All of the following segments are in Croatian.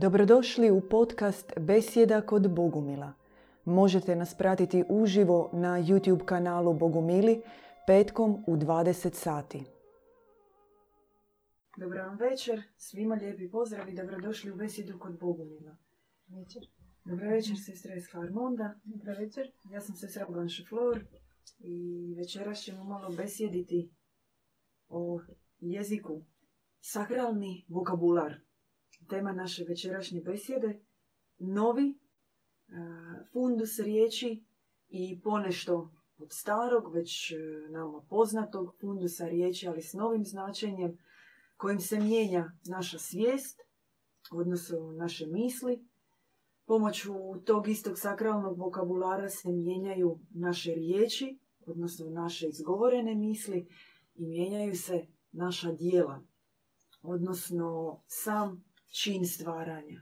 Dobrodošli u podcast Besjeda kod Bogumila. Možete nas pratiti uživo na YouTube kanalu Bogumili petkom u 20 sati. Dobar vam večer, svima lijepi pozdrav i dobrodošli u Besjedu kod Bogumila. Večer. Dobro večer, sestra iz Harmonda. Dobro večer. Ja sam sestra Blanche Flor i večeras ćemo malo besjediti o jeziku. Sakralni vokabular. Tema naše večerašnje besjede. Novi uh, fundus riječi i ponešto od starog, već uh, nama poznatog fundusa riječi, ali s novim značenjem kojim se mijenja naša svijest, odnosno naše misli. Pomoću tog istog sakralnog vokabulara se mijenjaju naše riječi, odnosno naše izgovorene misli i mijenjaju se naša dijela, odnosno sam čin stvaranja.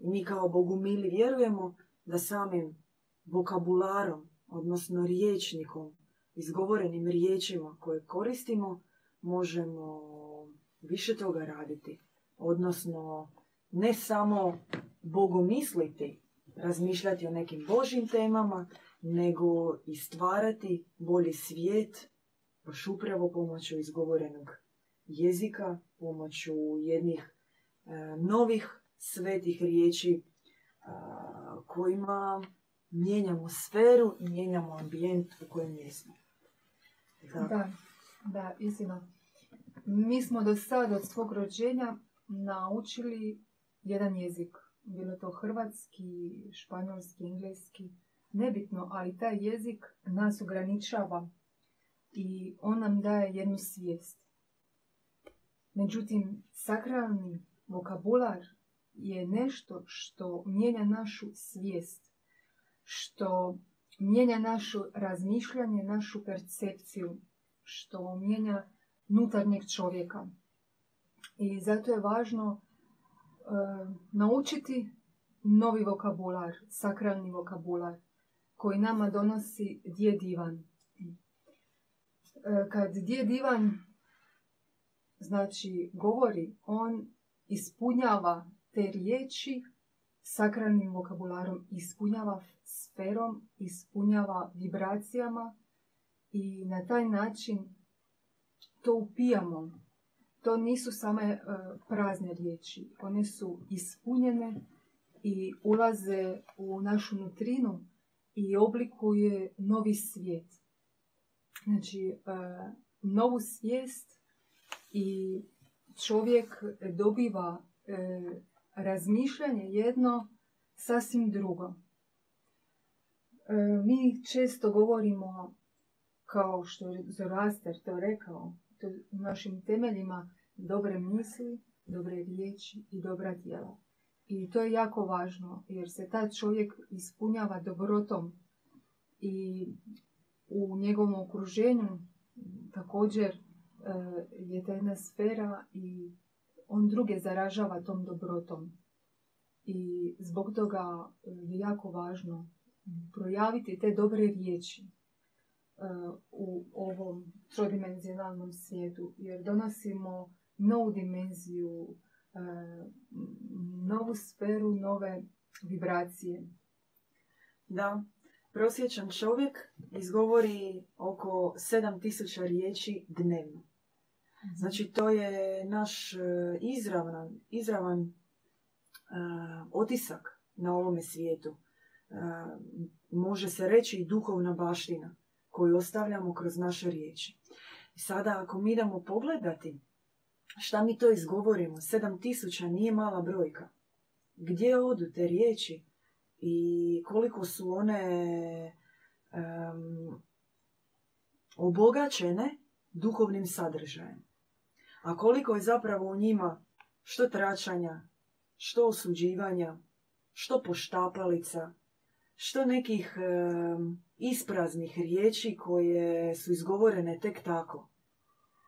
I mi kao bogumili vjerujemo da samim vokabularom, odnosno riječnikom, izgovorenim riječima koje koristimo, možemo više toga raditi. Odnosno, ne samo bogomisliti, razmišljati o nekim božjim temama, nego i stvarati bolji svijet baš upravo pomoću izgovorenog jezika, pomoću jednih novih svetih riječi e, kojima mijenjamo sferu i mijenjamo ambijent u kojem jesmo. Da, da, istina. Mi smo do sada od svog rođenja naučili jedan jezik. Bilo to hrvatski, španjolski, engleski, nebitno, ali taj jezik nas ograničava i on nam daje jednu svijest. Međutim, sakralni vokabular je nešto što mijenja našu svijest, što mijenja našu razmišljanje, našu percepciju, što mijenja unutarnjeg čovjeka. I zato je važno e, naučiti novi vokabular, sakralni vokabular, koji nama donosi djed Ivan. E, kad djed Ivan znači, govori, on ispunjava te riječi sakralnim vokabularom, ispunjava sferom, ispunjava vibracijama i na taj način to upijamo. To nisu same e, prazne riječi, one su ispunjene i ulaze u našu nutrinu i oblikuje novi svijet. Znači, e, novu svijest i čovjek dobiva e, razmišljanje jedno sasvim drugo. E, mi često govorimo, kao što je Zoroaster to rekao, to u našim temeljima dobre misli, dobre riječi i dobra djela. I to je jako važno jer se taj čovjek ispunjava dobrotom i u njegovom okruženju također je ta jedna sfera i on druge zaražava tom dobrotom. I zbog toga je jako važno projaviti te dobre riječi e, u ovom trodimenzionalnom svijetu jer donosimo novu dimenziju E, novu sferu, nove vibracije. Da, prosječan čovjek izgovori oko 7000 riječi dnevno. Mhm. Znači to je naš e, izravan, izravan uh, otisak na ovome svijetu. Uh, može se reći i duhovna baština koju ostavljamo kroz naše riječi. Sada ako mi idemo pogledati Šta mi to izgovorimo? Sedam tisuća nije mala brojka. Gdje odu te riječi i koliko su one um, obogaćene duhovnim sadržajem. A koliko je zapravo u njima što tračanja, što osuđivanja, što poštapalica, što nekih um, ispraznih riječi koje su izgovorene tek tako.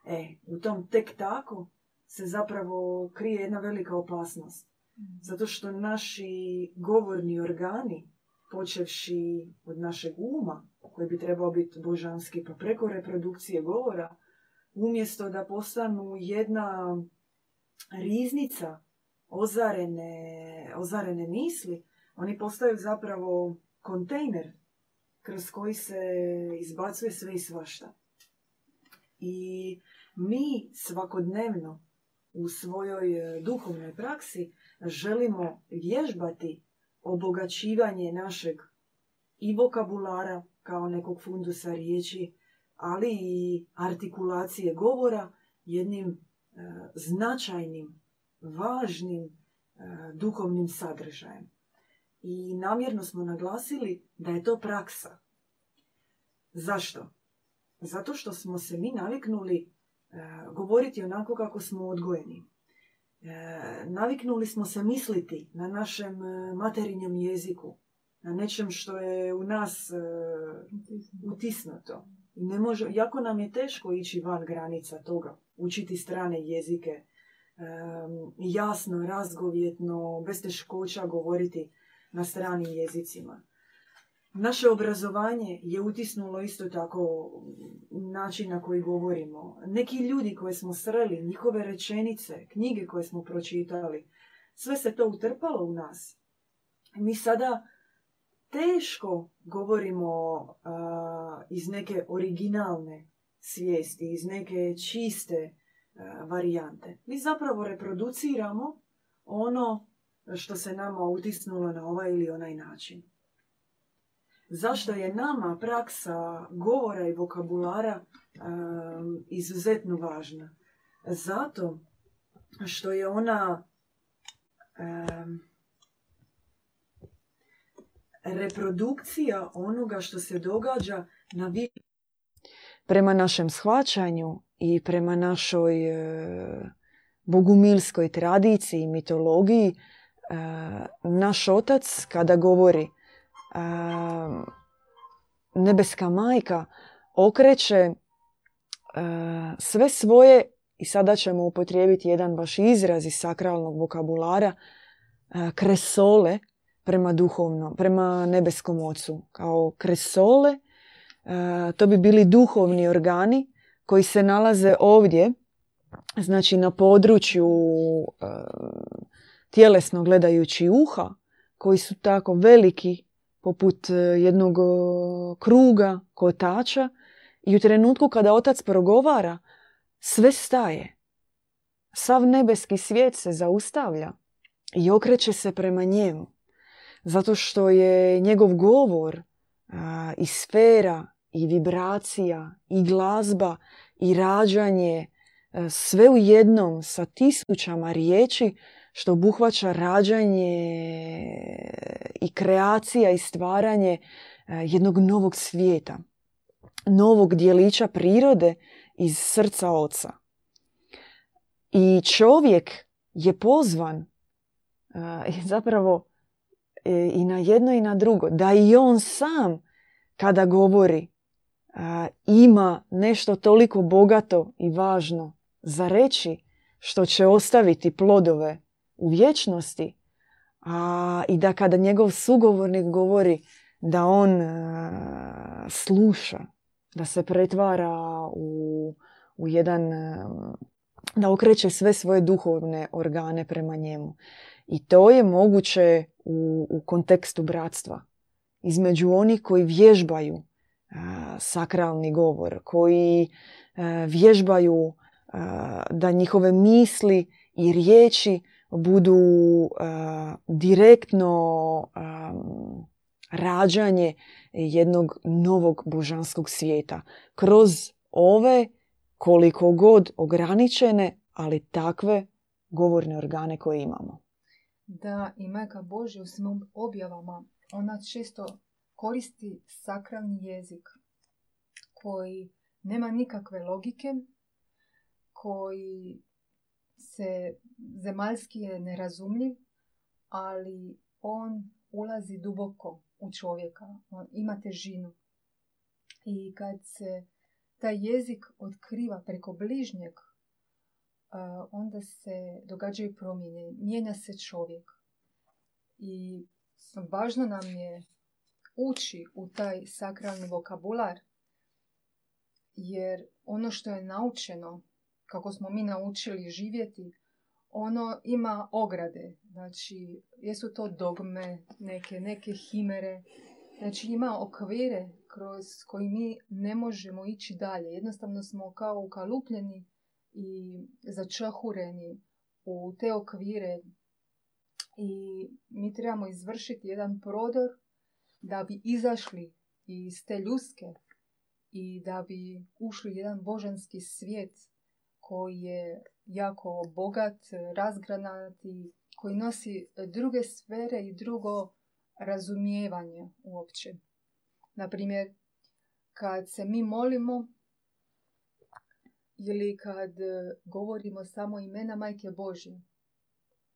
E, u tom tek tako se zapravo krije jedna velika opasnost. Mm. Zato što naši govorni organi, počevši od našeg uma, koji bi trebao biti božanski, pa preko reprodukcije govora, umjesto da postanu jedna riznica ozarene, ozarene misli, oni postaju zapravo kontejner kroz koji se izbacuje sve i svašta. I mi svakodnevno u svojoj duhovnoj praksi želimo vježbati obogaćivanje našeg i vokabulara kao nekog fundusa riječi, ali i artikulacije govora jednim e, značajnim, važnim e, duhovnim sadržajem. I namjerno smo naglasili da je to praksa. Zašto? Zato što smo se mi naviknuli e, govoriti onako kako smo odgojeni. naviknuli smo se misliti na našem materinjem jeziku, na nečem što je u nas utisnuto. Ne može, jako nam je teško ići van granica toga, učiti strane jezike, jasno, razgovjetno, bez teškoća govoriti na stranim jezicima. Naše obrazovanje je utisnulo isto tako način na koji govorimo. Neki ljudi koje smo sreli, njihove rečenice, knjige koje smo pročitali, sve se to utrpalo u nas. Mi sada teško govorimo iz neke originalne svijesti, iz neke čiste varijante. Mi zapravo reproduciramo ono što se nama utisnulo na ovaj ili onaj način. Zašto je nama praksa govora i vokabulara izuzetno važna? Zato što je ona reprodukcija onoga što se događa na Prema našem shvaćanju i prema našoj e, bogumilskoj tradiciji i mitologiji, e, naš otac kada govori e, nebeska majka okreće e, sve svoje, i sada ćemo upotrijebiti jedan baš izraz iz sakralnog vokabulara, e, kresole, prema duhovnom, prema nebeskom ocu. Kao kresole, e, to bi bili duhovni organi koji se nalaze ovdje, znači na području e, tjelesno gledajući uha, koji su tako veliki poput e, jednog kruga, kotača i u trenutku kada otac progovara, sve staje. Sav nebeski svijet se zaustavlja i okreće se prema njemu zato što je njegov govor i sfera i vibracija i glazba i rađanje sve u jednom sa tisućama riječi što obuhvaća rađanje i kreacija i stvaranje jednog novog svijeta, novog dijelića prirode iz srca oca. I čovjek je pozvan zapravo E, i na jedno i na drugo. Da i on sam kada govori ima nešto toliko bogato i važno za reći što će ostaviti plodove u vječnosti a, i da kada njegov sugovornik govori da on sluša, da se pretvara u, u jedan, da okreće sve svoje duhovne organe prema njemu. I to je moguće u, u kontekstu bratstva. Između onih koji vježbaju sakralni govor, koji vježbaju da njihove misli i riječi budu direktno rađanje jednog novog božanskog svijeta. Kroz ove koliko god ograničene, ali takve govorne organe koje imamo da i Majka Božja u svim objavama, ona često koristi sakralni jezik koji nema nikakve logike, koji se zemaljski je nerazumljiv, ali on ulazi duboko u čovjeka, on ima težinu. I kad se taj jezik otkriva preko bližnjeg, onda se događaju promjene, mijenja se čovjek. I važno nam je ući u taj sakralni vokabular, jer ono što je naučeno, kako smo mi naučili živjeti, ono ima ograde. Znači, jesu to dogme, neke, neke himere. Znači, ima okvire kroz koji mi ne možemo ići dalje. Jednostavno smo kao ukalupljeni i začahureni u te okvire i mi trebamo izvršiti jedan prodor da bi izašli iz te ljuske i da bi ušli jedan božanski svijet koji je jako bogat, razgranat i koji nosi druge sfere i drugo razumijevanje uopće. Naprimjer, kad se mi molimo ili kad govorimo samo imena Majke Božje,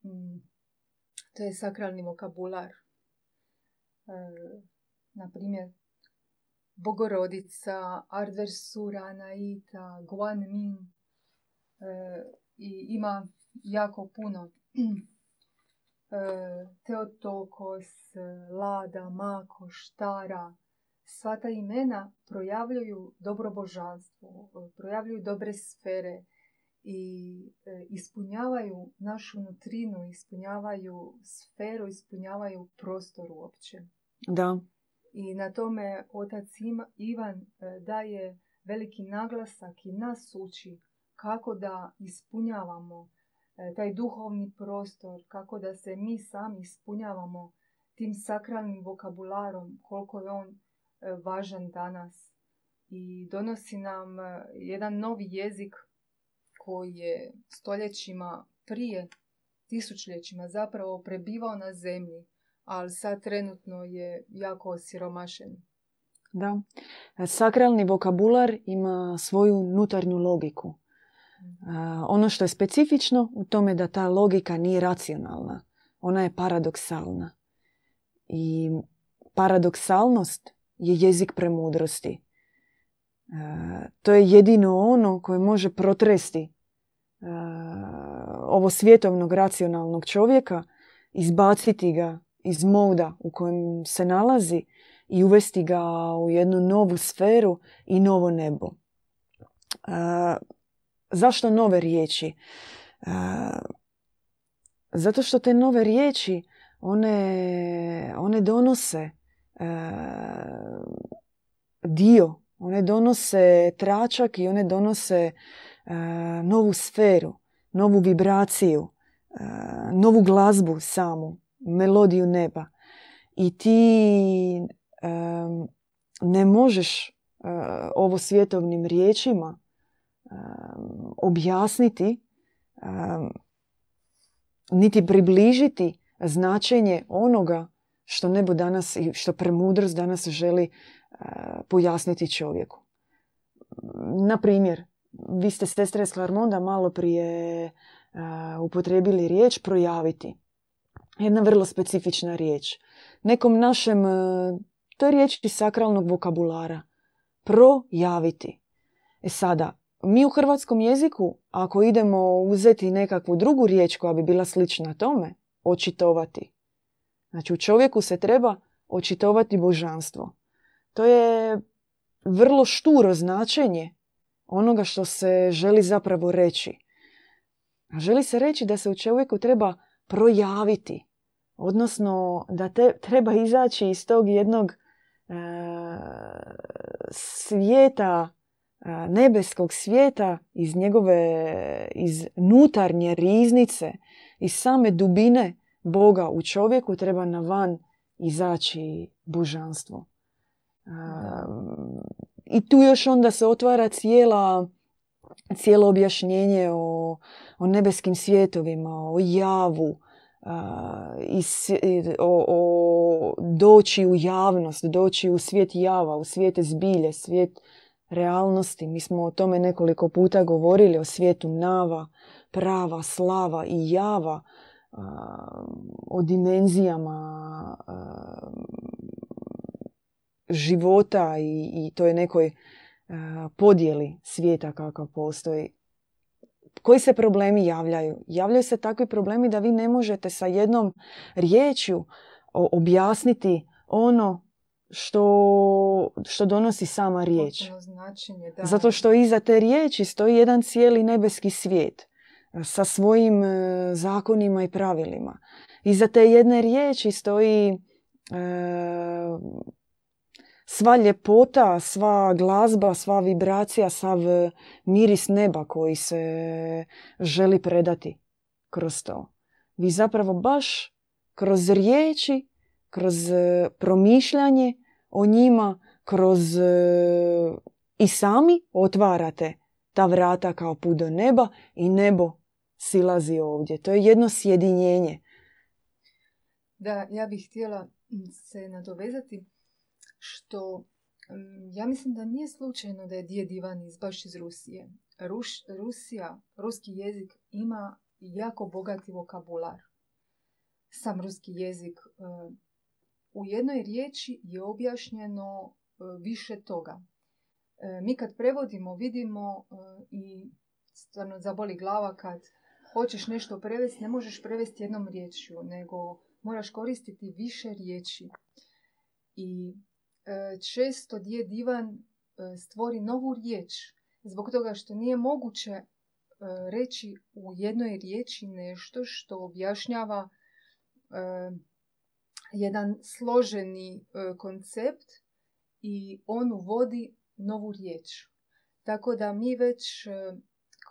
mm, to je sakralni vokabular. E, na primjer, Bogorodica, Ardversura, Naita, Guan Min. E, I ima jako puno. E, Teotokos, Lada, Mako, Štara. Sva ta imena projavljuju dobro božanstvo, projavljuju dobre sfere i e, ispunjavaju našu nutrinu, ispunjavaju sferu, ispunjavaju prostor uopće. Da. I na tome otac Ivan e, daje veliki naglasak i nas uči kako da ispunjavamo e, taj duhovni prostor, kako da se mi sami ispunjavamo tim sakralnim vokabularom, koliko je on važan danas. I donosi nam jedan novi jezik koji je stoljećima prije, tisućljećima zapravo prebivao na zemlji, ali sad trenutno je jako osiromašen. Da. Sakralni vokabular ima svoju unutarnju logiku. Mhm. Ono što je specifično u tome da ta logika nije racionalna. Ona je paradoksalna. I paradoksalnost je jezik premudrosti. To je jedino ono koje može protresti ovo svjetovnog racionalnog čovjeka, izbaciti ga iz moda u kojem se nalazi i uvesti ga u jednu novu sferu i novo nebo. Zašto nove riječi? Zato što te nove riječi one, one donose dio one donose tračak i one donose e, novu sferu, novu vibraciju, e, novu glazbu samu, melodiju neba. I ti ne možeš ovo svjetovnim riječima objasniti niti približiti značenje onoga što nebo danas i što premudrost danas želi pojasniti čovjeku. Na primjer, vi ste sestre Sklarmonda malo prije upotrijebili riječ projaviti. Jedna vrlo specifična riječ. Nekom našem, to je riječ iz sakralnog vokabulara. Projaviti. E sada, mi u hrvatskom jeziku, ako idemo uzeti nekakvu drugu riječ koja bi bila slična tome, očitovati. Znači u čovjeku se treba očitovati božanstvo. To je vrlo šturo značenje onoga što se želi zapravo reći. Želi se reći da se u čovjeku treba projaviti, odnosno da te, treba izaći iz tog jednog e, svijeta, e, nebeskog svijeta, iz njegove, iz nutarnje riznice, iz same dubine Boga u čovjeku treba na van izaći božanstvo. I tu još onda se otvara cijela, cijelo objašnjenje o, o nebeskim svjetovima, o javu, i o, o, doći u javnost, doći u svijet java, u svijet zbilje, svijet realnosti. Mi smo o tome nekoliko puta govorili, o svijetu nava, prava, slava i java, o dimenzijama života i, i toj nekoj uh, podjeli svijeta kakav postoji. Koji se problemi javljaju? Javljaju se takvi problemi da vi ne možete sa jednom riječju objasniti ono što, što donosi sama riječ. Značenje, da. Zato što iza te riječi stoji jedan cijeli nebeski svijet. Sa svojim zakonima i pravilima. Iza te jedne riječi stoji sva ljepota, sva glazba, sva vibracija, sav miris neba koji se želi predati kroz to. Vi zapravo baš kroz riječi, kroz e, promišljanje o njima, kroz e, i sami otvarate ta vrata kao put do neba i nebo silazi ovdje. To je jedno sjedinjenje. Da, ja bih htjela se nadovezati što ja mislim da nije slučajno da je djed Ivan iz, baš iz Rusije. Rusija, ruski jezik ima jako bogati vokabular. Sam ruski jezik e, u jednoj riječi je objašnjeno e, više toga. E, mi kad prevodimo vidimo i stvarno zaboli glava kad hoćeš nešto prevesti, ne možeš prevesti jednom riječju, nego moraš koristiti više riječi. I često djed divan stvori novu riječ zbog toga što nije moguće E, reći u jednoj riječi nešto što objašnjava e, jedan složeni e, koncept i on uvodi novu riječ. Tako da mi već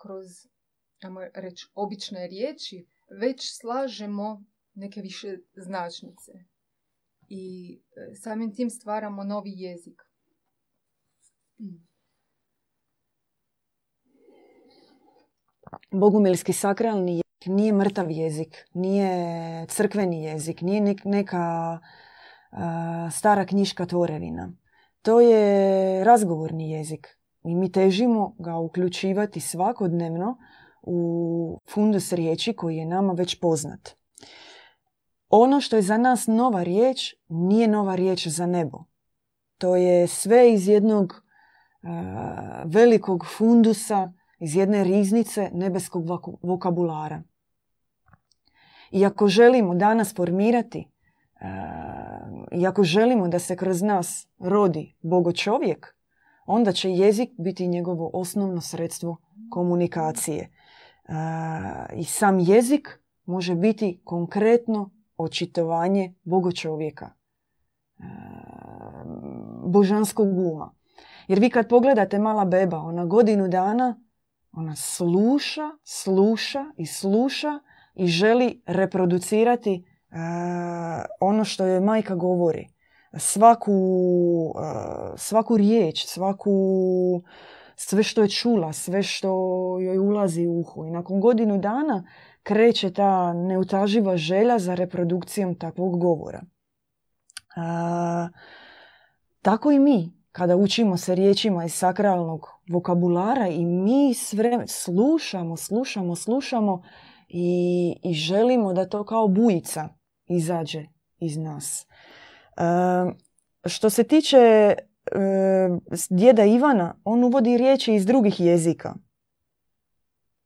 kroz reći, obične riječi već slažemo neke više značnice i samim tim stvaramo novi jezik. bogumilski sakralni jezik nije mrtav jezik, nije crkveni jezik, nije neka stara knjiška tvorevina. To je razgovorni jezik i mi težimo ga uključivati svakodnevno u fundus riječi koji je nama već poznat. Ono što je za nas nova riječ nije nova riječ za nebo. To je sve iz jednog velikog fundusa iz jedne riznice nebeskog vokabulara. I ako želimo danas formirati, e, i ako želimo da se kroz nas rodi Bogo čovjek, onda će jezik biti njegovo osnovno sredstvo komunikacije. I sam jezik može biti konkretno očitovanje Bogo čovjeka, božanskog uma. Jer vi kad pogledate mala beba, ona godinu dana ona sluša, sluša i sluša i želi reproducirati ono što joj majka govori. Svaku, svaku riječ, svaku, sve što je čula, sve što joj ulazi u uhu. I nakon godinu dana kreće ta neutaživa želja za reprodukcijom takvog govora. Uh, tako i mi kada učimo se riječima iz sakralnog vokabulara i mi sve slušamo, slušamo, slušamo i, i želimo da to kao bujica izađe iz nas. E, što se tiče djeda Ivana, on uvodi riječi iz drugih jezika.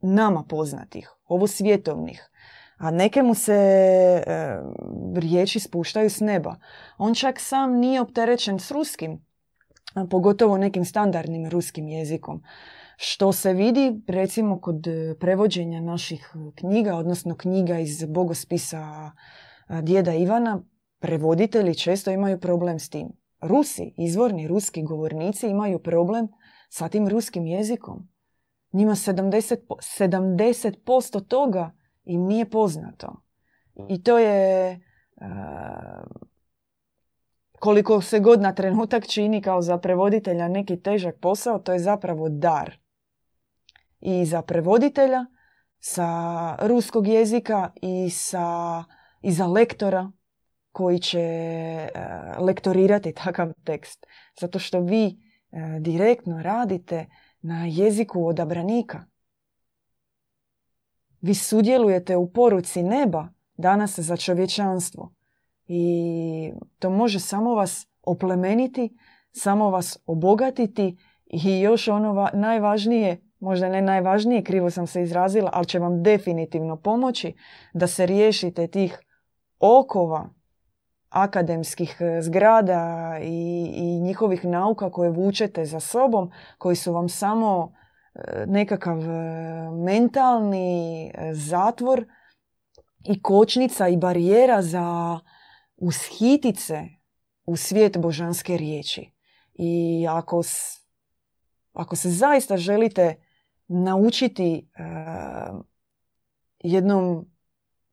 Nama poznatih, ovo svjetovnih. A neke mu se e, riječi spuštaju s neba. On čak sam nije opterećen s ruskim pogotovo nekim standardnim ruskim jezikom. Što se vidi recimo kod e, prevođenja naših knjiga, odnosno knjiga iz bogospisa djeda Ivana, prevoditelji često imaju problem s tim. Rusi, izvorni ruski govornici imaju problem sa tim ruskim jezikom. Njima 70%, 70% toga im nije poznato. I to je koliko se god na trenutak čini kao za prevoditelja neki težak posao, to je zapravo dar. I za prevoditelja sa ruskog jezika i, sa, i za lektora koji će e, lektorirati takav tekst. Zato što vi e, direktno radite na jeziku odabranika. Vi sudjelujete u poruci neba danas za čovječanstvo. I to može samo vas oplemeniti, samo vas obogatiti i još ono najvažnije, možda ne najvažnije, krivo sam se izrazila, ali će vam definitivno pomoći da se riješite tih okova akademskih e, zgrada i, i njihovih nauka koje vučete za sobom, koji su vam samo nekakav mentalni zatvor i kočnica i barijera za ushitice u svijet božanske riječi. I ako, ako se zaista želite naučiti jednom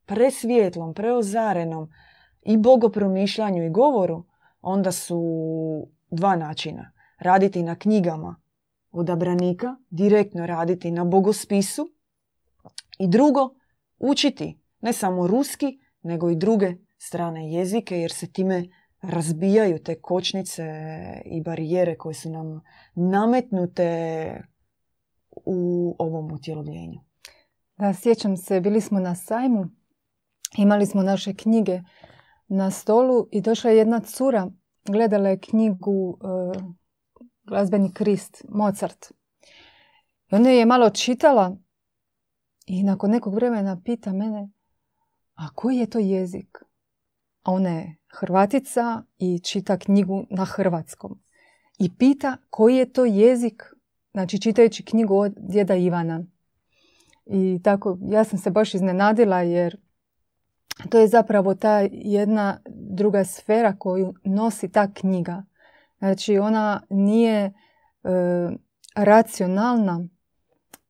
presvijetlom, preozarenom i bogopromišljanju i govoru, onda su dva načina. Raditi na knjigama odabranika, direktno raditi na bogospisu i drugo, učiti ne samo ruski, nego i druge strane jezike, jer se time razbijaju te kočnice i barijere koje su nam nametnute u ovom utjelovljenju. Da, sjećam se, bili smo na sajmu, imali smo naše knjige na stolu i došla je jedna cura, gledala je knjigu e, Glazbeni krist, Mozart. I onda je malo čitala i nakon nekog vremena pita mene, a koji je to jezik? A ona je Hrvatica i čita knjigu na hrvatskom. I pita koji je to jezik, znači čitajući knjigu od djeda Ivana. I tako, ja sam se baš iznenadila jer to je zapravo ta jedna druga sfera koju nosi ta knjiga. Znači ona nije e, racionalna,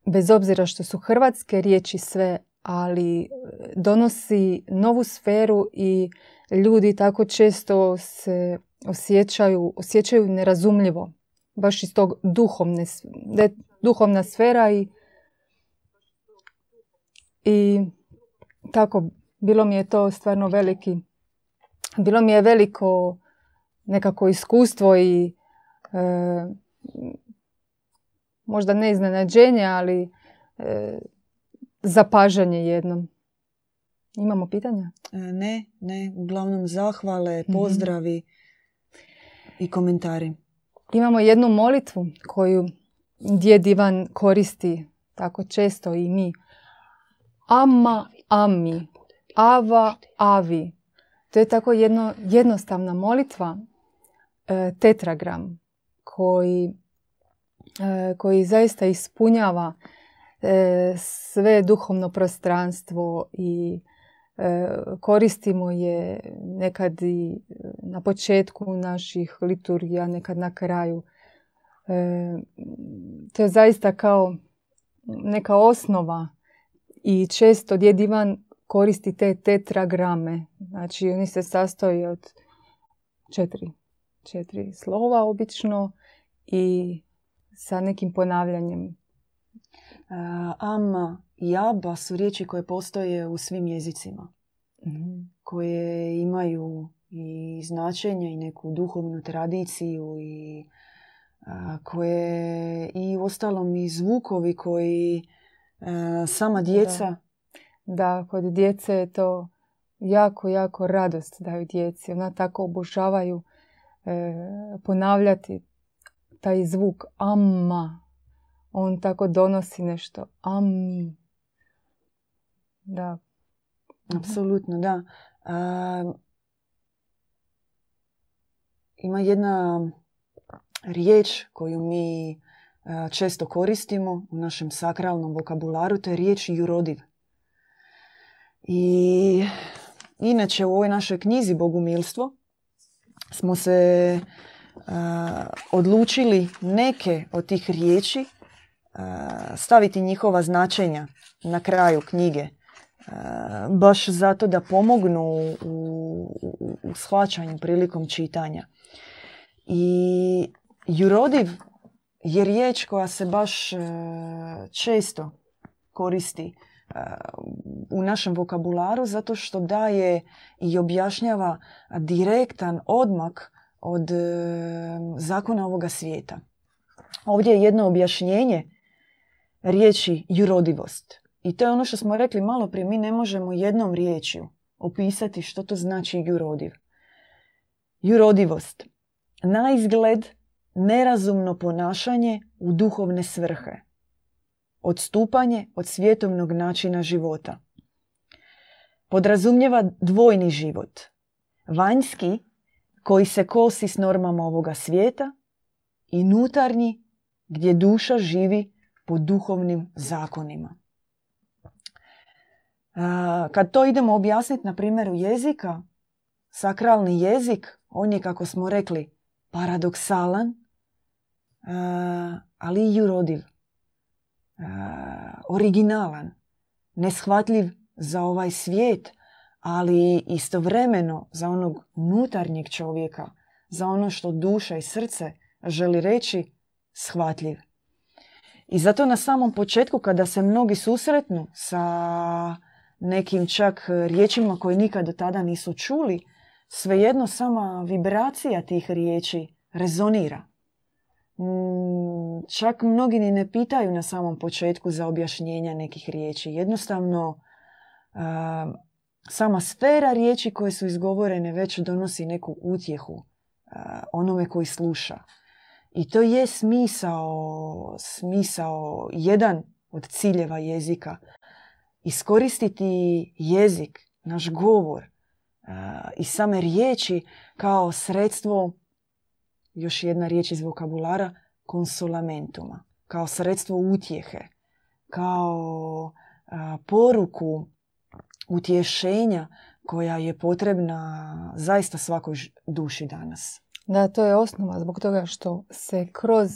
bez obzira što su hrvatske riječi sve, ali e, donosi novu sferu i ljudi tako često se osjećaju, osjećaju nerazumljivo. Baš iz tog duhovne, duhovna sfera i, i tako bilo mi je to stvarno veliki bilo mi je veliko nekako iskustvo i e, možda ne iznenađenje, ali e, zapažanje jednom. Imamo pitanja? E, ne, ne. Uglavnom zahvale, mhm. pozdravi i komentari. Imamo jednu molitvu koju djed Ivan koristi tako često i mi. Ama, ami, ava, avi. To je tako jedno, jednostavna molitva, e, tetragram, koji, e, koji zaista ispunjava e, sve duhovno prostranstvo i koristimo je nekad i na početku naših liturgija, nekad na kraju. To je zaista kao neka osnova i često djed Ivan koristi te tetragrame. Znači oni se sastoji od četiri, četiri slova obično i sa nekim ponavljanjem. Uh, ama i aba su riječi koje postoje u svim jezicima. mm Koje imaju i značenje i neku duhovnu tradiciju i koje i ostalom i zvukovi koji sama djeca da kod djece je to jako, jako radost daju djeci. Ona tako obožavaju e, ponavljati taj zvuk amma. On tako donosi nešto ami. Da. Apsolutno, da. ima jedna riječ koju mi često koristimo u našem sakralnom vokabularu, to je riječ jurodiv. I inače u ovoj našoj knjizi Bogumilstvo smo se odlučili neke od tih riječi staviti njihova značenja na kraju knjige. baš zato da pomognu u, u, u shvaćanju prilikom čitanja. I jurodiv je riječ koja se baš često koristi u našem vokabularu zato što daje i objašnjava direktan odmak od e, zakona ovoga svijeta. Ovdje je jedno objašnjenje riječi jurodivost. I to je ono što smo rekli malo prije. Mi ne možemo jednom riječju opisati što to znači jurodiv. Jurodivost. Na izgled nerazumno ponašanje u duhovne svrhe odstupanje od svjetovnog načina života. Podrazumljeva dvojni život. Vanjski, koji se kosi s normama ovoga svijeta, i nutarnji, gdje duša živi po duhovnim zakonima. Kad to idemo objasniti na primjeru jezika, sakralni jezik, on je, kako smo rekli, paradoksalan, ali i jurodiv, originalan, neshvatljiv za ovaj svijet, ali istovremeno za onog unutarnjeg čovjeka, za ono što duša i srce želi reći, shvatljiv. I zato na samom početku kada se mnogi susretnu sa nekim čak riječima koje nikad do tada nisu čuli, svejedno sama vibracija tih riječi rezonira. Mm, čak mnogi ni ne pitaju na samom početku za objašnjenja nekih riječi. Jednostavno, sama sfera riječi koje su izgovorene već donosi neku utjehu onome koji sluša. I to je smisao, smisao, jedan od ciljeva jezika. Iskoristiti jezik, naš govor i same riječi kao sredstvo, još jedna riječ iz vokabulara, konsolamentuma, kao sredstvo utjehe, kao poruku utješenja koja je potrebna zaista svakoj duši danas. Da, to je osnova zbog toga što se kroz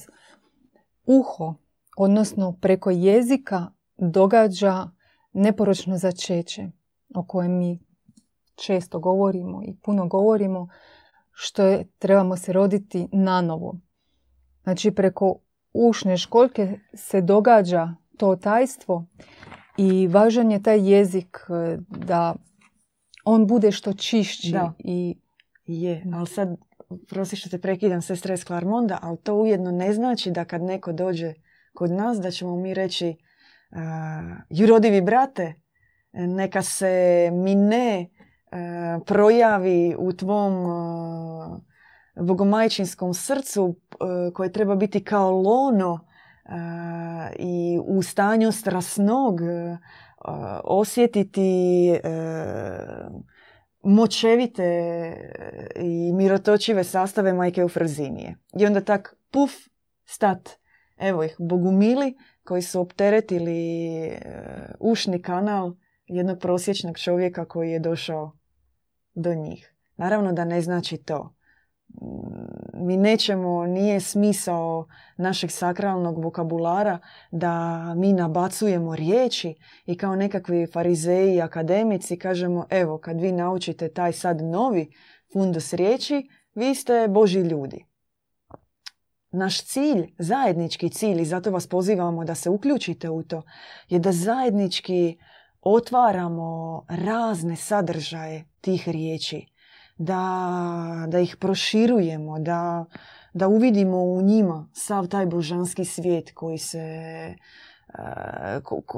uho, odnosno preko jezika, događa neporočno začeće o kojem mi često govorimo i puno govorimo, što je, trebamo se roditi na novo. Znači preko ušne školjke se događa to tajstvo i važan je taj jezik e, da on bude što čišći. Da. I... Je, ali sad prosi što te prekidam sestra iz Klarmonda, ali to ujedno ne znači da kad neko dođe kod nas da ćemo mi reći uh, jurodivi brate, neka se mi ne projavi u tvom uh, bogomajčinskom srcu koje treba biti kao lono i u stanju strasnog osjetiti močevite i mirotočive sastave majke Eufrazinije. I onda tak puf, stat. Evo ih, bogumili koji su opteretili e, ušni kanal jednog prosječnog čovjeka koji je došao do njih. Naravno da ne znači to mi nećemo, nije smisao našeg sakralnog vokabulara da mi nabacujemo riječi i kao nekakvi farizeji i akademici kažemo evo kad vi naučite taj sad novi fundus riječi, vi ste Boži ljudi. Naš cilj, zajednički cilj i zato vas pozivamo da se uključite u to, je da zajednički otvaramo razne sadržaje tih riječi da, da ih proširujemo, da, da uvidimo u njima sav taj božanski svijet koji, se, e,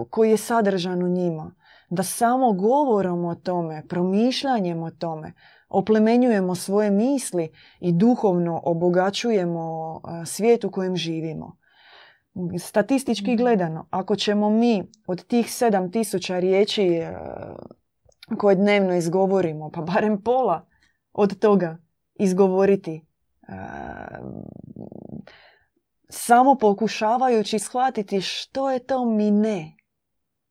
koji je sadržan u njima. Da samo govorom o tome, promišljanjem o tome, oplemenjujemo svoje misli i duhovno obogaćujemo e, svijet u kojem živimo. Statistički mhm. gledano, ako ćemo mi od tih 7000 riječi e, koje dnevno izgovorimo, pa barem pola od toga izgovoriti samo pokušavajući shvatiti što je to mi ne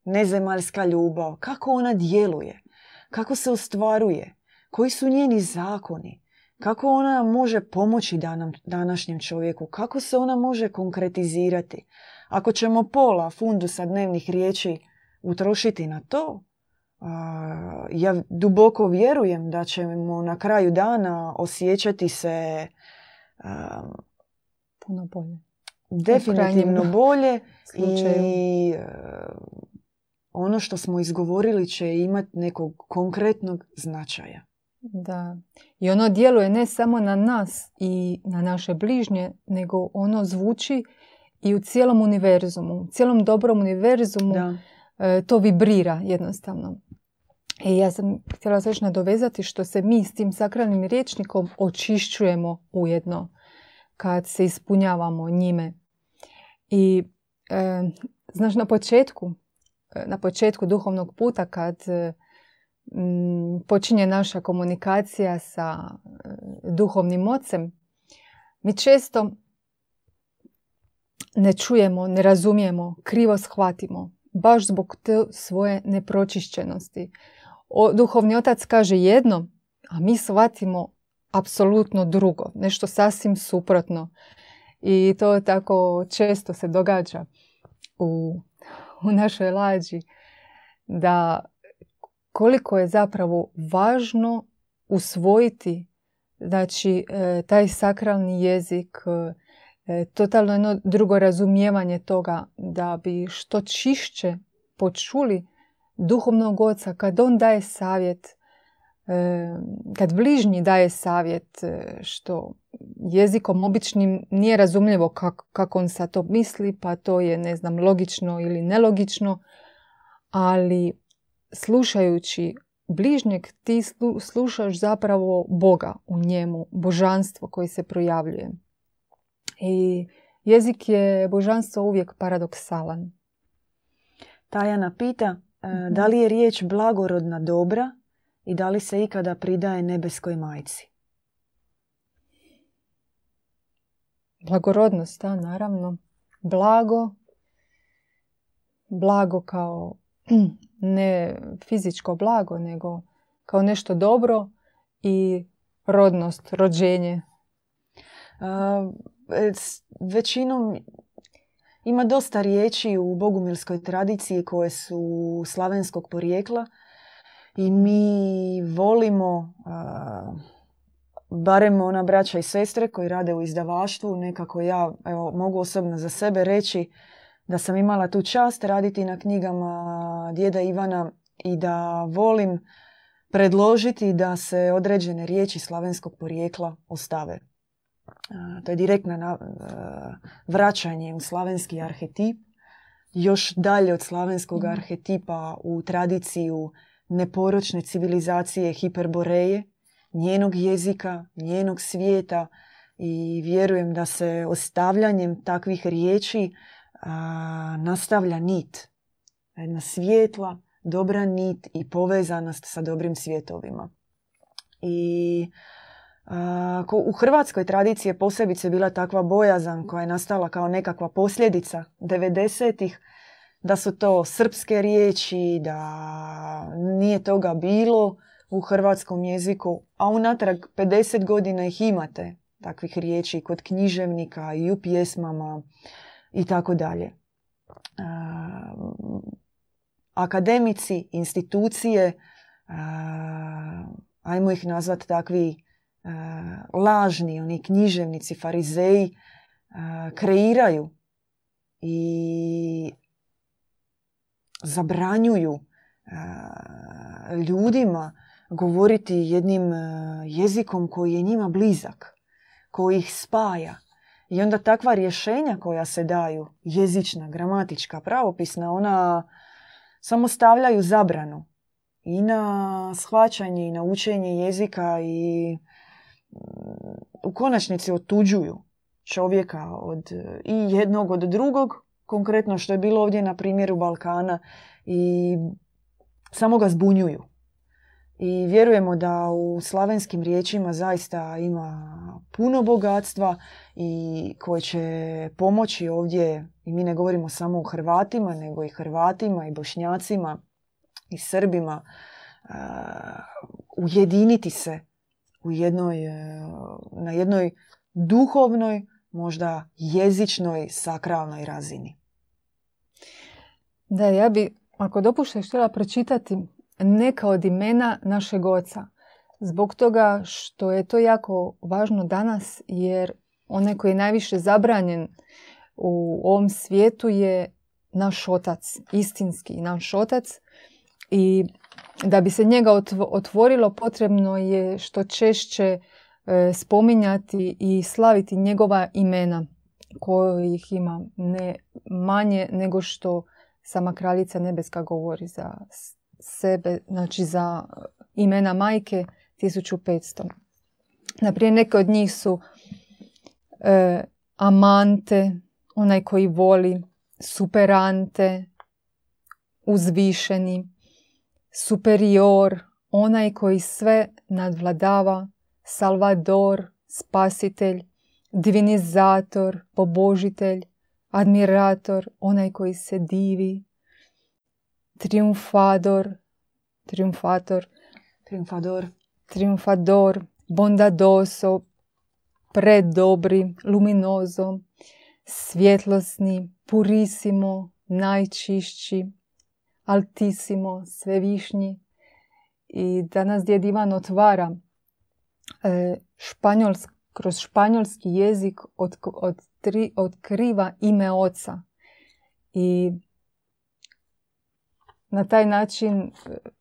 nezemaljska ljubav, kako ona djeluje, kako se ostvaruje, koji su njeni zakoni, kako ona može pomoći danom, današnjem čovjeku, kako se ona može konkretizirati. Ako ćemo pola fundusa dnevnih riječi utrošiti na to, ja duboko vjerujem da ćemo na kraju dana osjećati se puno bolje. Definitivno bolje i ono što smo izgovorili će imati nekog konkretnog značaja. Da. I ono djeluje ne samo na nas i na naše bližnje, nego ono zvuči i u cijelom univerzumu. U cijelom dobrom univerzumu da. E, to vibrira jednostavno. I ja sam htjela se još nadovezati što se mi s tim sakralnim riječnikom očišćujemo ujedno kad se ispunjavamo njime. I e, znaš na početku, e, na početku duhovnog puta kad e, počinje naša komunikacija sa duhovnim ocem, mi često ne čujemo, ne razumijemo, krivo shvatimo, baš zbog te svoje nepročišćenosti. O, duhovni otac kaže jedno, a mi shvatimo apsolutno drugo, nešto sasvim suprotno. I to tako često se događa u, u našoj lađi da koliko je zapravo važno usvojiti znači e, taj sakralni jezik, e, totalno jedno drugo razumijevanje toga da bi što čišće počuli duhovnog oca kad on daje savjet, e, kad bližnji daje savjet što jezikom običnim nije razumljivo kako, kako on sad to misli, pa to je ne znam logično ili nelogično, ali slušajući bližnjeg ti slušaš zapravo Boga u njemu, božanstvo koji se projavljuje. I jezik je božanstvo uvijek paradoksalan. Tajana pita mhm. da li je riječ blagorodna dobra i da li se ikada pridaje nebeskoj majci? Blagorodnost, da, naravno. Blago, blago kao ne fizičko blago, nego kao nešto dobro i rodnost, rođenje. većinom ima dosta riječi u bogumilskoj tradiciji koje su slavenskog porijekla i mi volimo, barem ona braća i sestre koji rade u izdavaštvu, nekako ja evo, mogu osobno za sebe reći da sam imala tu čast raditi na knjigama djeda Ivana i da volim predložiti da se određene riječi slavenskog porijekla ostave. To je direktno vraćanje u slavenski arhetip, još dalje od slavenskog mhm. arhetipa u tradiciju neporočne civilizacije Hiperboreje, njenog jezika, njenog svijeta i vjerujem da se ostavljanjem takvih riječi nastavlja nit. Jedna svijetla, dobra nit i povezanost sa dobrim svjetovima. I u hrvatskoj tradiciji je posebice bila takva bojazan koja je nastala kao nekakva posljedica 90-ih, da su to srpske riječi, da nije toga bilo u hrvatskom jeziku, a unatrag 50 godina ih imate takvih riječi kod književnika i u pjesmama i tako dalje. Akademici, institucije, ajmo ih nazvati takvi lažni, oni književnici, farizeji, kreiraju i zabranjuju ljudima govoriti jednim jezikom koji je njima blizak, koji ih spaja, i onda takva rješenja koja se daju, jezična, gramatička, pravopisna, ona samo stavljaju zabranu i na shvaćanje i na učenje jezika i mm, u konačnici otuđuju čovjeka od i jednog od drugog, konkretno što je bilo ovdje na primjeru Balkana i samo ga zbunjuju i vjerujemo da u slavenskim riječima zaista ima puno bogatstva i koje će pomoći ovdje, i mi ne govorimo samo o Hrvatima, nego i Hrvatima i Bošnjacima i Srbima, uh, ujediniti se u jednoj, na jednoj duhovnoj, možda jezičnoj, sakralnoj razini. Da, ja bi, ako dopuštaš, htjela pročitati neka od imena našeg oca. Zbog toga što je to jako važno danas jer onaj koji je najviše zabranjen u ovom svijetu je naš otac, istinski naš otac. I da bi se njega otvorilo potrebno je što češće e, spominjati i slaviti njegova imena kojih ima ne manje nego što sama kraljica nebeska govori za sebe, znači za imena majke 1500. Naprijed neke od njih su e, amante, onaj koji voli, superante, uzvišeni, superior, onaj koji sve nadvladava, salvador, spasitelj, divinizator, pobožitelj, admirator, onaj koji se divi, triumfador, triumfator, Triumfador. triumfador, bondadoso, predobri, luminozo, svjetlosni, purisimo, najčišći, altissimo, svevišnji. I danas djed Ivan otvara e, španjolsk, kroz španjolski jezik od, od, tri, otkriva ime oca. I na taj način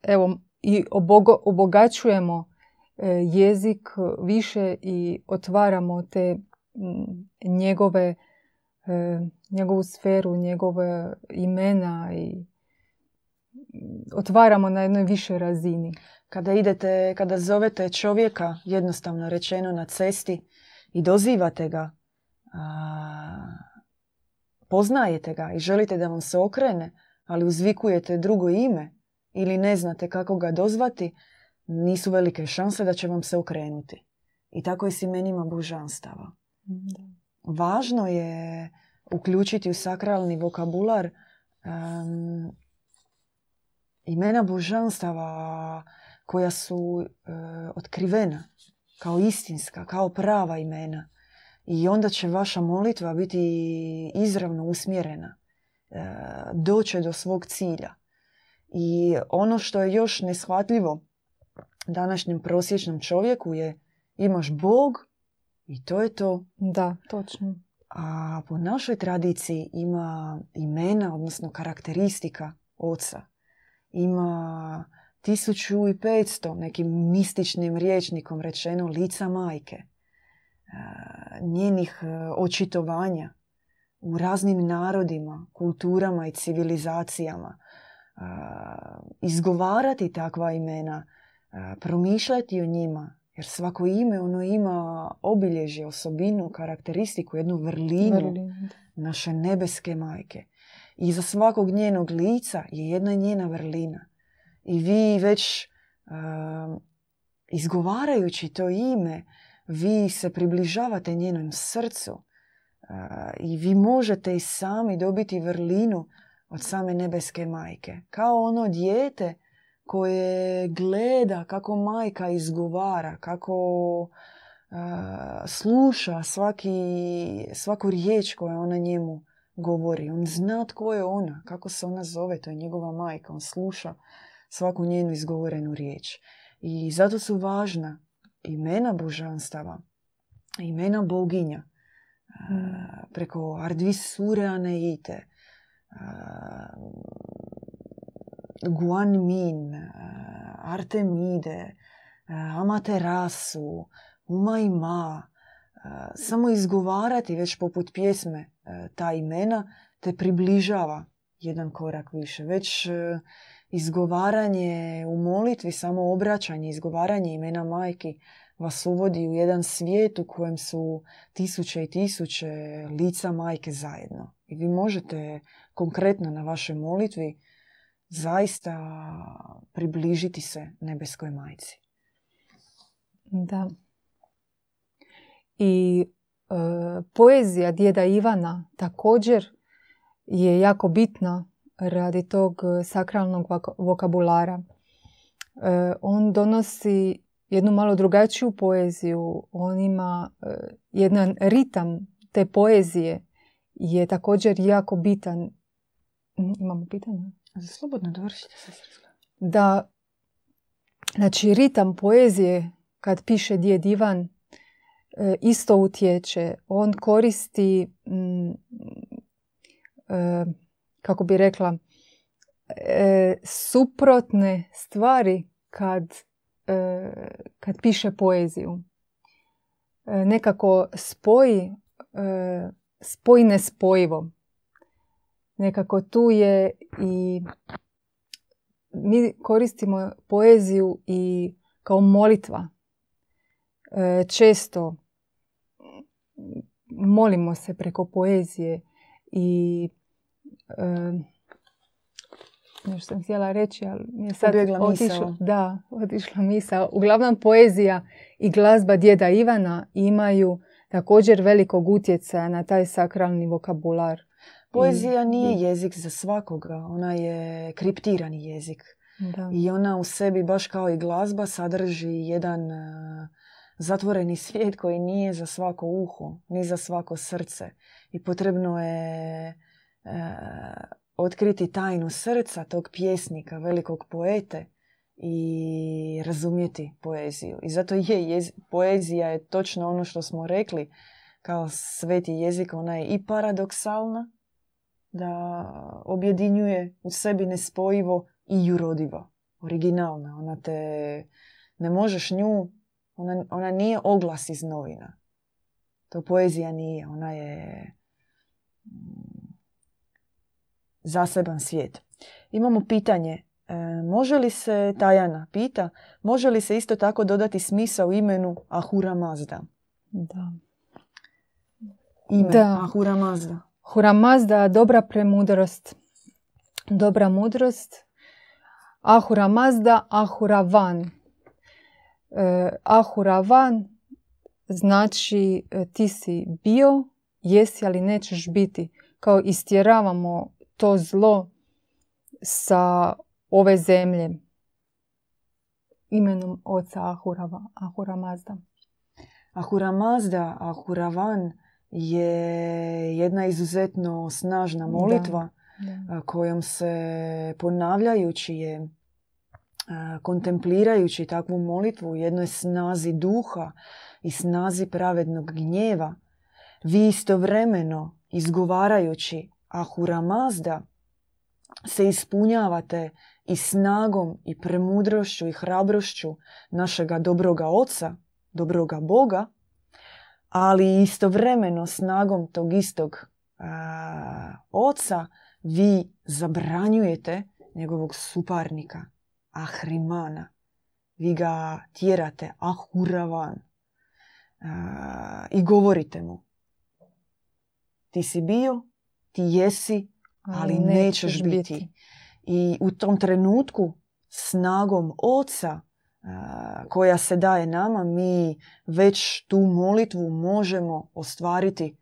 evo, i obogo, obogaćujemo e, jezik više i otvaramo te m, njegove e, njegovu sferu, njegove imena i otvaramo na jednoj višoj razini. Kada idete, kada zovete čovjeka, jednostavno rečeno na cesti i dozivate ga, a, poznajete ga i želite da vam se okrene, ali uzvikujete drugo ime ili ne znate kako ga dozvati, nisu velike šanse da će vam se okrenuti. I tako je s imenima božanstava. Važno je uključiti u sakralni vokabular um, imena božanstava koja su e, otkrivena kao istinska, kao prava imena. I onda će vaša molitva biti izravno usmjerena. E, doće do svog cilja. I ono što je još neshvatljivo današnjem prosječnom čovjeku je imaš Bog i to je to. Da, točno. A po našoj tradiciji ima imena, odnosno karakteristika oca. Ima 1500 nekim mističnim riječnikom rečeno lica majke. Njenih očitovanja u raznim narodima, kulturama i civilizacijama. Izgovarati takva imena, promišljati o njima, jer svako ime ono ima obilježje, osobinu, karakteristiku, jednu vrlinu naše nebeske majke. I za svakog njenog lica je jedna njena vrlina. I vi već um, izgovarajući to ime, vi se približavate njenom srcu i vi možete i sami dobiti vrlinu od same nebeske majke. Kao ono dijete koje gleda kako majka izgovara, kako sluša svaki, svaku riječ koju ona njemu govori. On zna tko je ona, kako se ona zove, to je njegova majka. On sluša svaku njenu izgovorenu riječ. I zato su važna imena božanstava, imena boginja. Preko Ardvis Sureane Ite, Guan Min, Artemide, Amaterasu, Umaima, samo izgovarati već poput pjesme ta imena te približava jedan korak više. Već izgovaranje u molitvi, samo obraćanje, izgovaranje imena majki vas uvodi u jedan svijet u kojem su tisuće i tisuće lica majke zajedno. I vi možete konkretno na vašoj molitvi zaista približiti se nebeskoj majci. Da. I e, poezija djeda Ivana također je jako bitna radi tog sakralnog vokabulara. E, on donosi jednu malo drugačiju poeziju. On ima e, jedan ritam te poezije je također jako bitan. Imamo pitanje? Slobodno dovršite se. Da, znači ritam poezije kad piše djed Ivan e, isto utječe. On koristi mm, e, kako bi rekla e, suprotne stvari kad, kad piše poeziju. Nekako spoji spoji nespojivo. Nekako tu je i mi koristimo poeziju i kao molitva. Često molimo se preko poezije i nešto sam htjela reći, ali mi je sad otišla, da, otišla misa. Uglavnom poezija i glazba djeda Ivana imaju također velikog utjecaja na taj sakralni vokabular. Poezija nije jezik za svakoga, ona je kriptirani jezik. Da. I ona u sebi, baš kao i glazba, sadrži jedan e, zatvoreni svijet koji nije za svako uho, ni za svako srce. I potrebno je e, otkriti tajnu srca tog pjesnika, velikog poete i razumjeti poeziju. I zato je poezija je točno ono što smo rekli kao sveti jezik, ona je i paradoksalna, da objedinjuje u sebi nespojivo i jurodiva, originalna. Ona te, ne možeš nju, ona, ona nije oglas iz novina. To poezija nije, ona je zaseban svijet. Imamo pitanje, e, može li se, Tajana pita, može li se isto tako dodati smisa u imenu Ahura Mazda? Da. Ime da. Ahura Mazda. Ahura Mazda, dobra premudrost. Dobra mudrost. Ahura Mazda, Ahura Van. E, ahura Van znači e, ti si bio, jesi ali nećeš biti. Kao istjeravamo to zlo sa ove zemlje imenom oca Ahura, Ahura Mazda. Ahura Mazda, Ahura Van je jedna izuzetno snažna molitva kojom se ponavljajući je kontemplirajući takvu molitvu u jednoj snazi duha i snazi pravednog gnjeva, vi istovremeno izgovarajući Ahura Mazda se ispunjavate i snagom i premudrošću i hrabrošću našega dobroga oca, dobroga Boga, ali istovremeno snagom tog istog oca vi zabranjujete njegovog suparnika, Ahrimana. Vi ga tjerate Ahuravan. I govorite mu. Ti si bio, ti jesi, ali nećeš biti. I u tom trenutku snagom oca koja se daje nama, mi već tu molitvu možemo ostvariti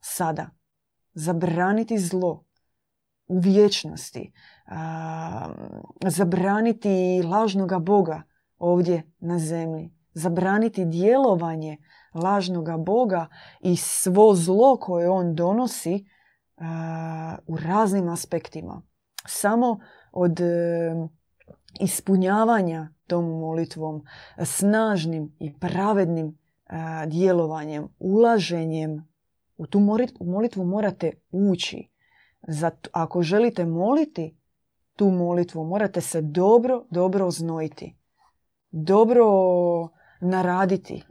sada. Zabraniti zlo u vječnosti. Zabraniti lažnoga Boga ovdje na zemlji. Zabraniti djelovanje lažnoga Boga i svo zlo koje on donosi u raznim aspektima. Samo od ispunjavanja tom molitvom, snažnim i pravednim djelovanjem, ulaženjem u tu molitvu morate ući. Zato, ako želite moliti tu molitvu, morate se dobro, dobro oznojiti. Dobro naraditi.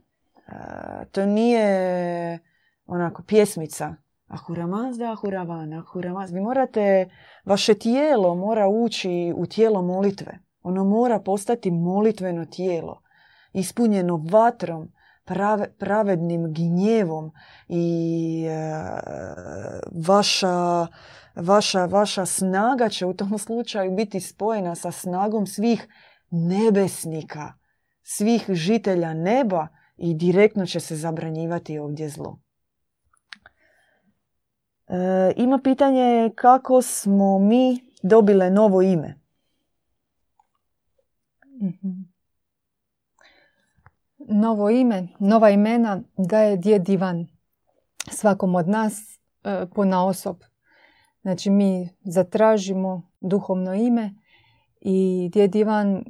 To nije onako pjesmica Ahura Mazda, Ahura Van, Ahura Mazda. Vi morate, vaše tijelo mora ući u tijelo molitve. Ono mora postati molitveno tijelo, ispunjeno vatrom, pravednim gnjevom i e, vaša, vaša, vaša snaga će u tom slučaju biti spojena sa snagom svih nebesnika, svih žitelja neba i direktno će se zabranjivati ovdje zlo. E, ima pitanje kako smo mi dobile novo ime. Mhm. Novo ime, nova imena daje djed Ivan svakom od nas e, po osob. Znači mi zatražimo duhovno ime i djed Ivan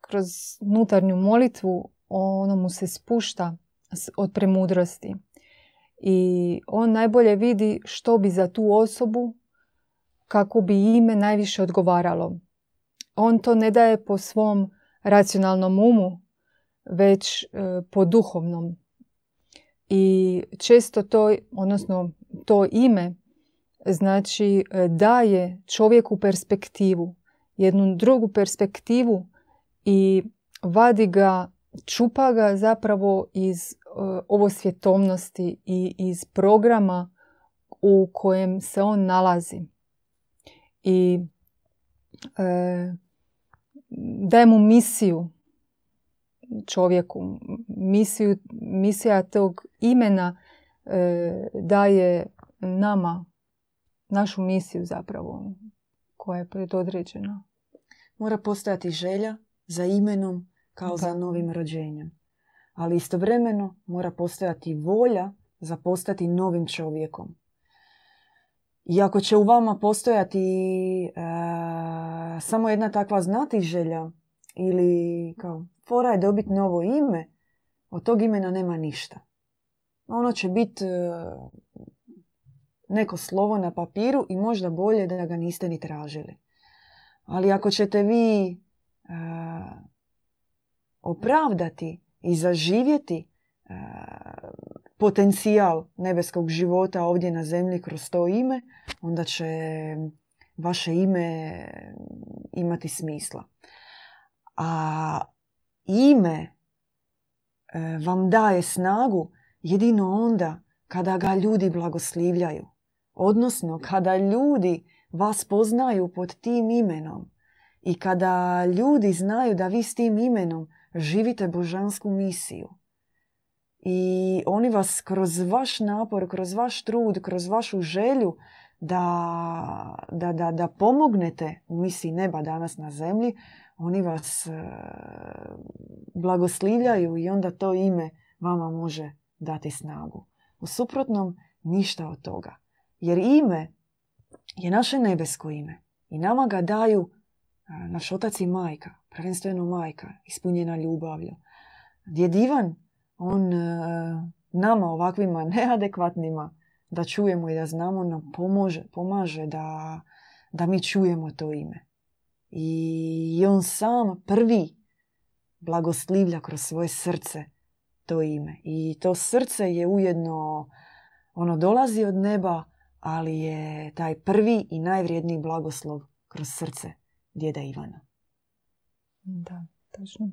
kroz nutarnju molitvu ono mu se spušta od premudrosti. I on najbolje vidi što bi za tu osobu, kako bi ime najviše odgovaralo on to ne daje po svom racionalnom umu, već e, po duhovnom. I često to, odnosno to ime, znači e, daje čovjeku perspektivu, jednu drugu perspektivu i vadi ga, čupa ga zapravo iz ovo svjetovnosti i iz programa u kojem se on nalazi. I daje mu misiju čovjeku. Misiju, misija tog imena e, daje nama našu misiju zapravo koja je predodređena. Mora postojati želja za imenom kao za novim rođenjem. Ali istovremeno mora postojati volja za postati novim čovjekom. I ako će u vama postojati e, samo jedna takva znati želja ili kao fora je dobiti novo ime, od tog imena nema ništa. Ono će biti e, neko slovo na papiru i možda bolje da ga niste ni tražili. Ali ako ćete vi e, opravdati i zaživjeti potencijal nebeskog života ovdje na zemlji kroz to ime, onda će vaše ime imati smisla. A ime e, vam daje snagu jedino onda kada ga ljudi blagoslivljaju. Odnosno, kada ljudi vas poznaju pod tim imenom i kada ljudi znaju da vi s tim imenom živite božansku misiju. I oni vas kroz vaš napor, kroz vaš trud, kroz vašu želju da, da, da, da pomognete u misiji neba danas na zemlji, oni vas e, blagoslivljaju i onda to ime vama može dati snagu. U suprotnom, ništa od toga. Jer ime je naše nebesko ime i nama ga daju naš otac i majka, prvenstveno majka, ispunjena ljubavlju. Djed Ivan, on nama ovakvima neadekvatnima da čujemo i da znamo nam pomože, pomaže da, da mi čujemo to ime. I on sam prvi blagoslivlja kroz svoje srce to ime. I to srce je ujedno, ono dolazi od neba, ali je taj prvi i najvrijedniji blagoslov kroz srce djeda Ivana. Da, točno.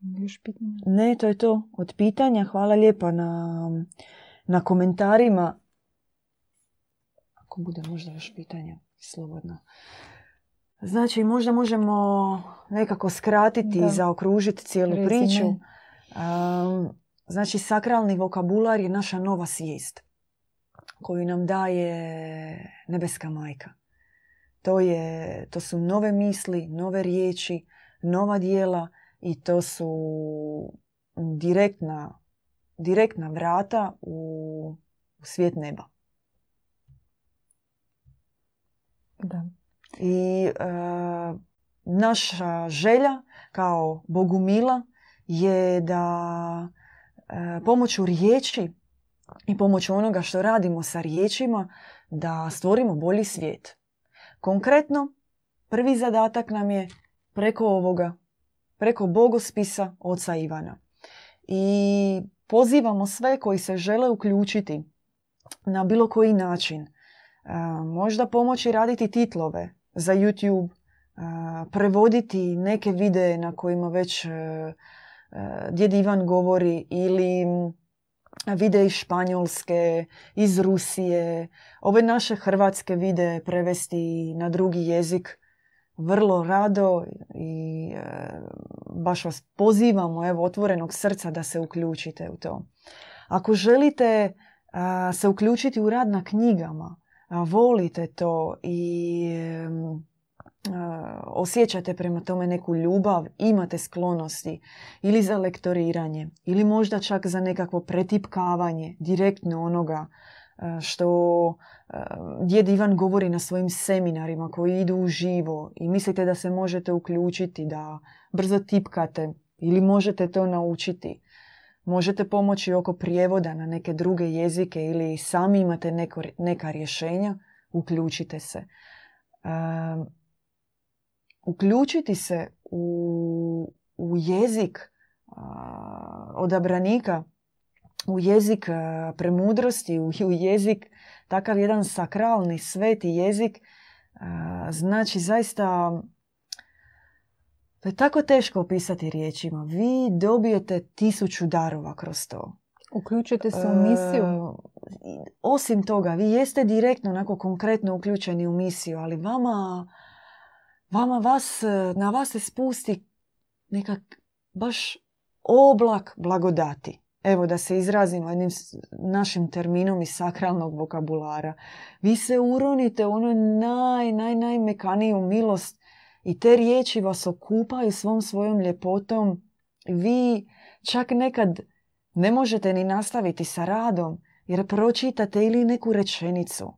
Još pitanja? Ne, to je to od pitanja. Hvala lijepa na, na komentarima. Ako bude možda još pitanja, slobodno. Znači, možda možemo nekako skratiti i zaokružiti cijelu priču. znači, sakralni vokabular je naša nova svijest koju nam daje nebeska majka. To, je, to su nove misli, nove riječi, nova dijela i to su direktna, direktna vrata u, u svijet neba. Da. I e, naša želja kao Bogumila je da e, pomoću riječi i pomoću onoga što radimo sa riječima da stvorimo bolji svijet. Konkretno, prvi zadatak nam je preko ovoga, preko bogospisa oca Ivana. I pozivamo sve koji se žele uključiti na bilo koji način. Možda pomoći raditi titlove, za YouTube, prevoditi neke videe na kojima već e, e, djed Ivan govori ili videi iz Španjolske, iz Rusije, ove naše hrvatske videe prevesti na drugi jezik vrlo rado i e, baš vas pozivamo evo otvorenog srca da se uključite u to. Ako želite se uključiti u rad na knjigama, volite to i osjećate prema tome neku ljubav, imate sklonosti ili za lektoriranje ili možda čak za nekakvo pretipkavanje direktno onoga što djed Ivan govori na svojim seminarima koji idu u živo i mislite da se možete uključiti, da brzo tipkate ili možete to naučiti. Možete pomoći oko prijevoda na neke druge jezike ili sami imate neka rješenja, uključite se. Uključiti se u, u jezik odabranika, u jezik premudrosti, u, u jezik, takav jedan sakralni, sveti jezik, znači zaista to je tako teško opisati riječima. Vi dobijete tisuću darova kroz to. Uključujete se u misiju? E, osim toga, vi jeste direktno, onako konkretno uključeni u misiju, ali vama, vama vas, na vas se spusti nekak baš oblak blagodati. evo da se izrazimo jednim našim terminom iz sakralnog vokabulara. Vi se uronite u ono naj, naj, najmekaniju milost i te riječi vas okupaju svom svojom ljepotom. Vi čak nekad ne možete ni nastaviti sa radom jer pročitate ili neku rečenicu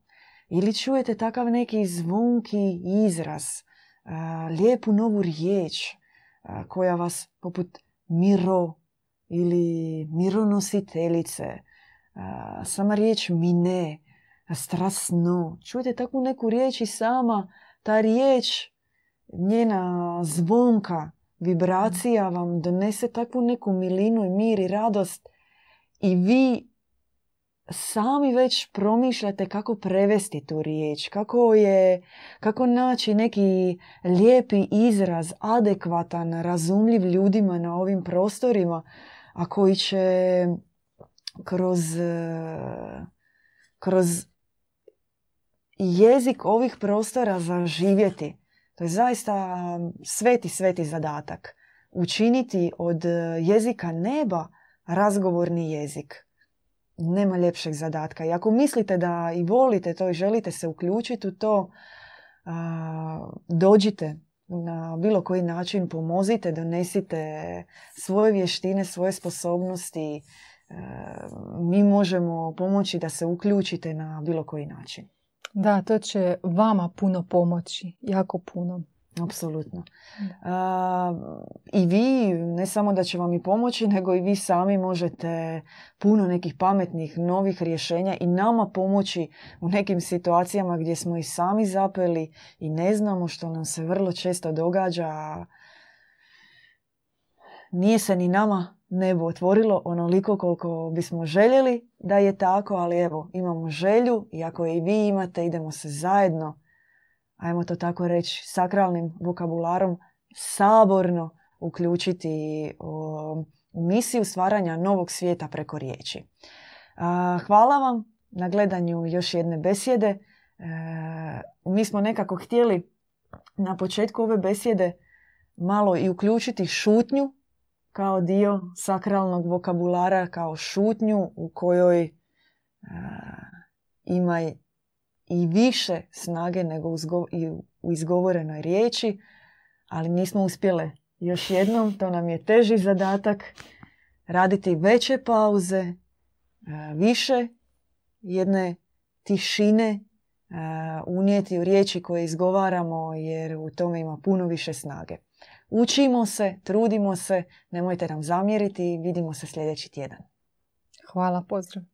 ili čujete takav neki zvonki izraz, lijepu novu riječ koja vas poput miro ili mironositeljice, sama riječ mine, strasno. Čujete takvu neku riječ i sama ta riječ, njena zvonka, vibracija vam donese takvu neku milinu i mir i radost i vi sami već promišljate kako prevesti tu riječ, kako je, kako naći neki lijepi izraz, adekvatan, razumljiv ljudima na ovim prostorima, a koji će kroz, kroz jezik ovih prostora zaživjeti. To je zaista sveti, sveti zadatak. Učiniti od jezika neba razgovorni jezik. Nema ljepšeg zadatka. I ako mislite da i volite to i želite se uključiti u to, dođite na bilo koji način, pomozite, donesite svoje vještine, svoje sposobnosti. E, mi možemo pomoći da se uključite na bilo koji način. Da, to će vama puno pomoći, jako puno. Apsolutno. I vi, ne samo da će vam i pomoći, nego i vi sami možete puno nekih pametnih, novih rješenja i nama pomoći u nekim situacijama gdje smo i sami zapeli i ne znamo što nam se vrlo često događa. Nije se ni nama nebo otvorilo onoliko koliko bismo željeli da je tako, ali evo, imamo želju i ako je i vi imate, idemo se zajedno ajmo to tako reći, sakralnim vokabularom saborno uključiti u misiju stvaranja novog svijeta preko riječi. Hvala vam na gledanju još jedne besjede. E, mi smo nekako htjeli na početku ove besjede malo i uključiti šutnju kao dio sakralnog vokabulara, kao šutnju u kojoj ima i više snage nego u izgovorenoj riječi, ali nismo uspjele još jednom, to nam je teži zadatak, raditi veće pauze, e, više jedne tišine, e, unijeti u riječi koje izgovaramo jer u tome ima puno više snage. Učimo se, trudimo se, nemojte nam zamjeriti, vidimo se sljedeći tjedan. Hvala, pozdrav.